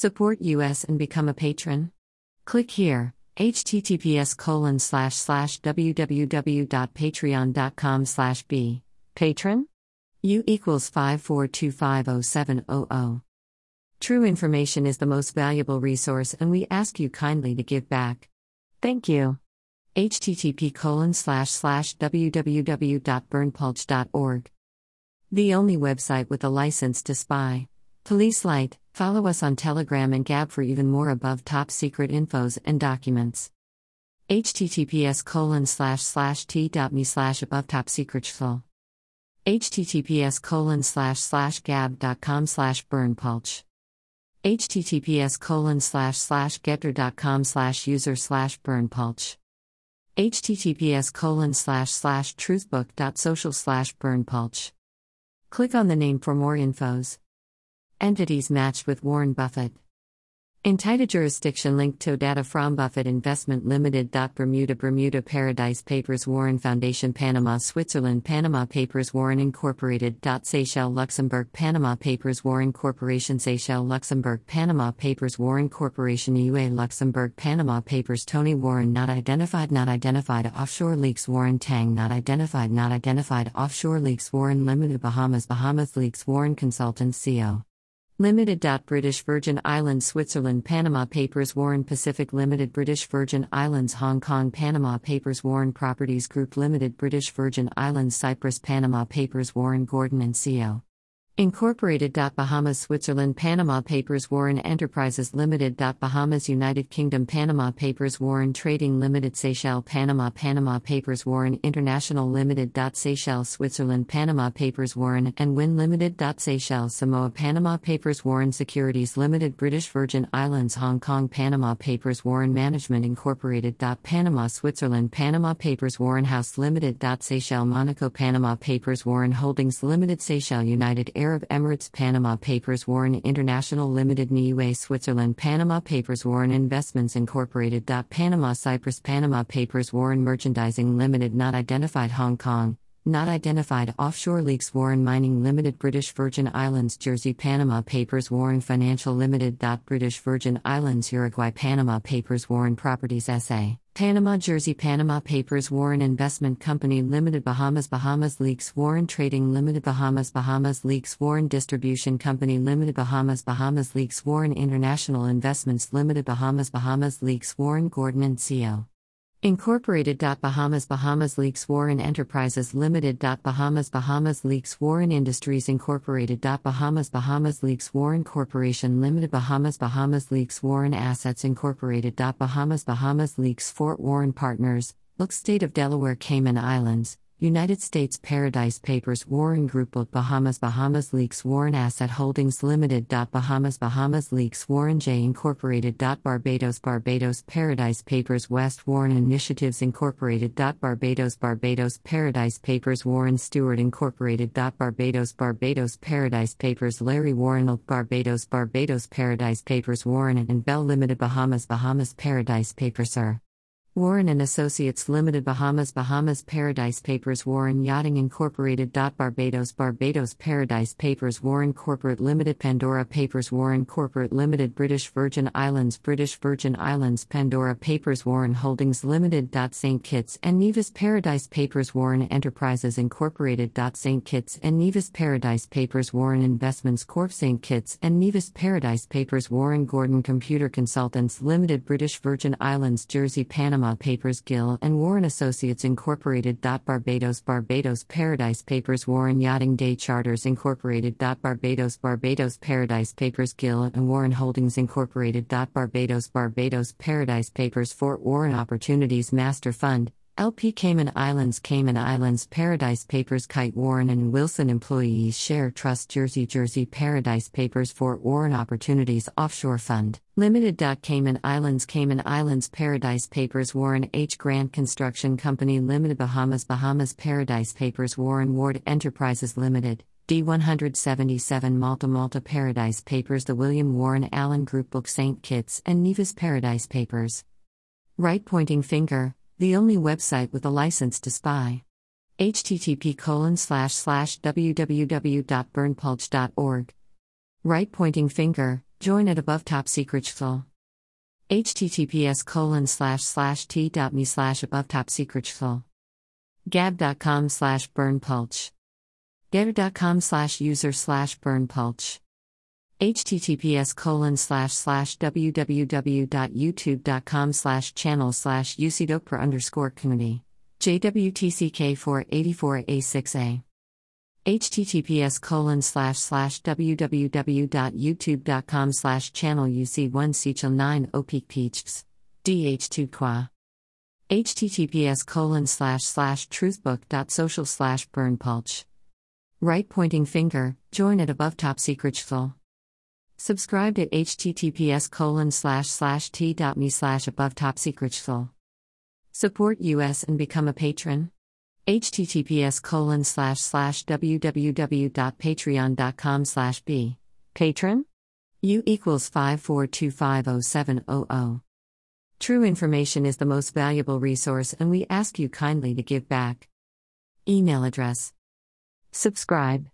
Support us and become a patron? Click here https colon slash slash www.patreon.com slash b. Patron? U equals 54250700 true information is the most valuable resource and we ask you kindly to give back. Thank you. Http colon slash slash www.berndpulch.org the only website with a license to spy police light Follow us on Telegram and Gab for even more above top secret infos and documents. https colon slash slash t.me slash above top secret https colon slash slash gab.com slash berndpulch. https colon slash slash gettr.com slash user slash berndpulch. https colon slash slash truthbook.social slash berndpulch. Click on the name for more infos. Entities matched with Warren Buffett. Entita jurisdiction linked to data from Buffett Investment Limited. Bermuda Bermuda Paradise Papers Warren Foundation Panama Switzerland Panama Papers Warren Incorporated. Seychelles Luxembourg Panama Papers Warren Corporation Seychelles Luxembourg Panama Papers Warren Corporation UA Luxembourg Panama Papers Tony Warren Not identified Not identified Offshore Leaks Warren Tang Not identified Not identified Offshore Leaks Warren Limited Bahamas Bahamas Leaks Warren Consultants CO Limited. British Virgin Islands Switzerland Panama Papers Warren Pacific Limited British Virgin Islands Hong Kong Panama Papers Warren Properties Group Limited British Virgin Islands Cyprus Panama Papers Warren Gordon and Co. Incorporated. Bahamas Switzerland Panama Papers Warren Enterprises Limited. Bahamas United Kingdom Panama Papers Warren Trading Limited Seychelles Panama Panama Papers Warren International Limited. Seychelles Switzerland Panama Papers Warren and Win Limited. Seychelles Samoa Panama Papers Warren Securities Limited British Virgin Islands Hong Kong Panama Papers Warren Management Incorporated. Panama Switzerland Panama Papers Warren House Limited. Seychelles Monaco Panama Papers Warren Holdings Limited Seychelles United Air Arab Emirates Panama Papers Warren International Limited Niue Switzerland. Panama Papers Warren Investments Incorporated. Panama Cyprus. Panama Papers Warren Merchandising Limited. Not Identified Hong Kong. Not identified offshore leaks. Warren Mining Limited. British Virgin Islands Jersey. Panama Papers Warren Financial Limited. British Virgin Islands Uruguay. Panama Papers Warren Properties SA Panama Jersey Panama Papers Warren Investment Company Limited Bahamas Bahamas Leaks Warren Trading Limited Bahamas Bahamas Leaks Warren Distribution Company Limited Bahamas Bahamas Leaks Warren International Investments Limited Bahamas Bahamas Leaks Warren Gordon and Co. Incorporated. Bahamas. Bahamas Leaks. Warren Enterprises Limited. Bahamas. Bahamas Leaks. Warren Industries Incorporated. Bahamas. Bahamas Leaks. Warren Corporation Limited. Bahamas. Bahamas Leaks. Warren Assets Incorporated. Bahamas. Bahamas Leaks. Fort Warren Partners, Look State of Delaware Cayman Islands, United States Paradise Papers Warren Group Book Bahamas Bahamas Leaks Warren Asset Holdings Limited. Bahamas Bahamas Leaks Warren J Incorporated. Barbados Barbados Paradise Papers West Warren Initiatives Incorporated. Barbados Barbados Paradise Papers Warren Stewart Incorporated. Barbados Barbados Paradise Papers Larry Warren Barbados Barbados Paradise Papers Warren and Bell Limited Bahamas Bahamas Paradise Papers Sir Warren and Associates Limited Bahamas Bahamas Paradise Papers Warren Yachting Incorporated. Barbados Barbados Paradise Papers Warren Corporate Limited Pandora Papers Warren Corporate Limited British Virgin Islands British Virgin Islands Pandora Papers Warren Holdings Limited. St. Kitts and Nevis Paradise Papers Warren Enterprises Incorporated. St. Kitts and Nevis Paradise Papers Warren Investments Corp. St. Kitts and Nevis Paradise Papers Warren Gordon Computer Consultants Limited British Virgin Islands Jersey Panama Panama Papers Gill and Warren Associates Incorporated. Barbados Barbados Paradise Papers Warren Yachting Day Charters Incorporated. Barbados Barbados Paradise Papers Gill and Warren Holdings Incorporated. Barbados Barbados Paradise Papers Fort Warren Opportunities Master Fund LP Cayman Islands Cayman Islands Paradise Papers Kite Warren and Wilson Employees Share Trust Jersey Jersey Paradise Papers Fort Warren Opportunities Offshore Fund Limited. Cayman Islands Cayman Islands Paradise Papers Warren H. Grant Construction Company Limited Bahamas Bahamas Paradise Papers Warren Ward Enterprises Limited D177 Malta Malta Paradise Papers The William Warren Allen Group Book St. Kitts and Nevis Paradise Papers Right Pointing Finger the only website with a license to spy. http www.berndpulch.org. Right pointing finger, join at above top secret schloll. https colon slash slash t.me slash above top secret schloll. gab.com slash berndpulch. gettr.com slash user slash berndpulch https colon slash slash www.youtube.com slash channel slash ucdokper underscore community jwtck 484a6a https colon slash slash www.youtube.com slash channel uc1 sechel 9 opik peachs dh2 qua https colon slash slash truthbook.social slash berndpulch. Right pointing finger join at above top secret schloll Subscribed at https colon slash slash t.me slash above top secret. Support us and become a patron. https colon slash slash www.patreon.com slash b. Patron? U equals 54250700. True information is the most valuable resource and we ask you kindly to give back. Email address. Subscribe.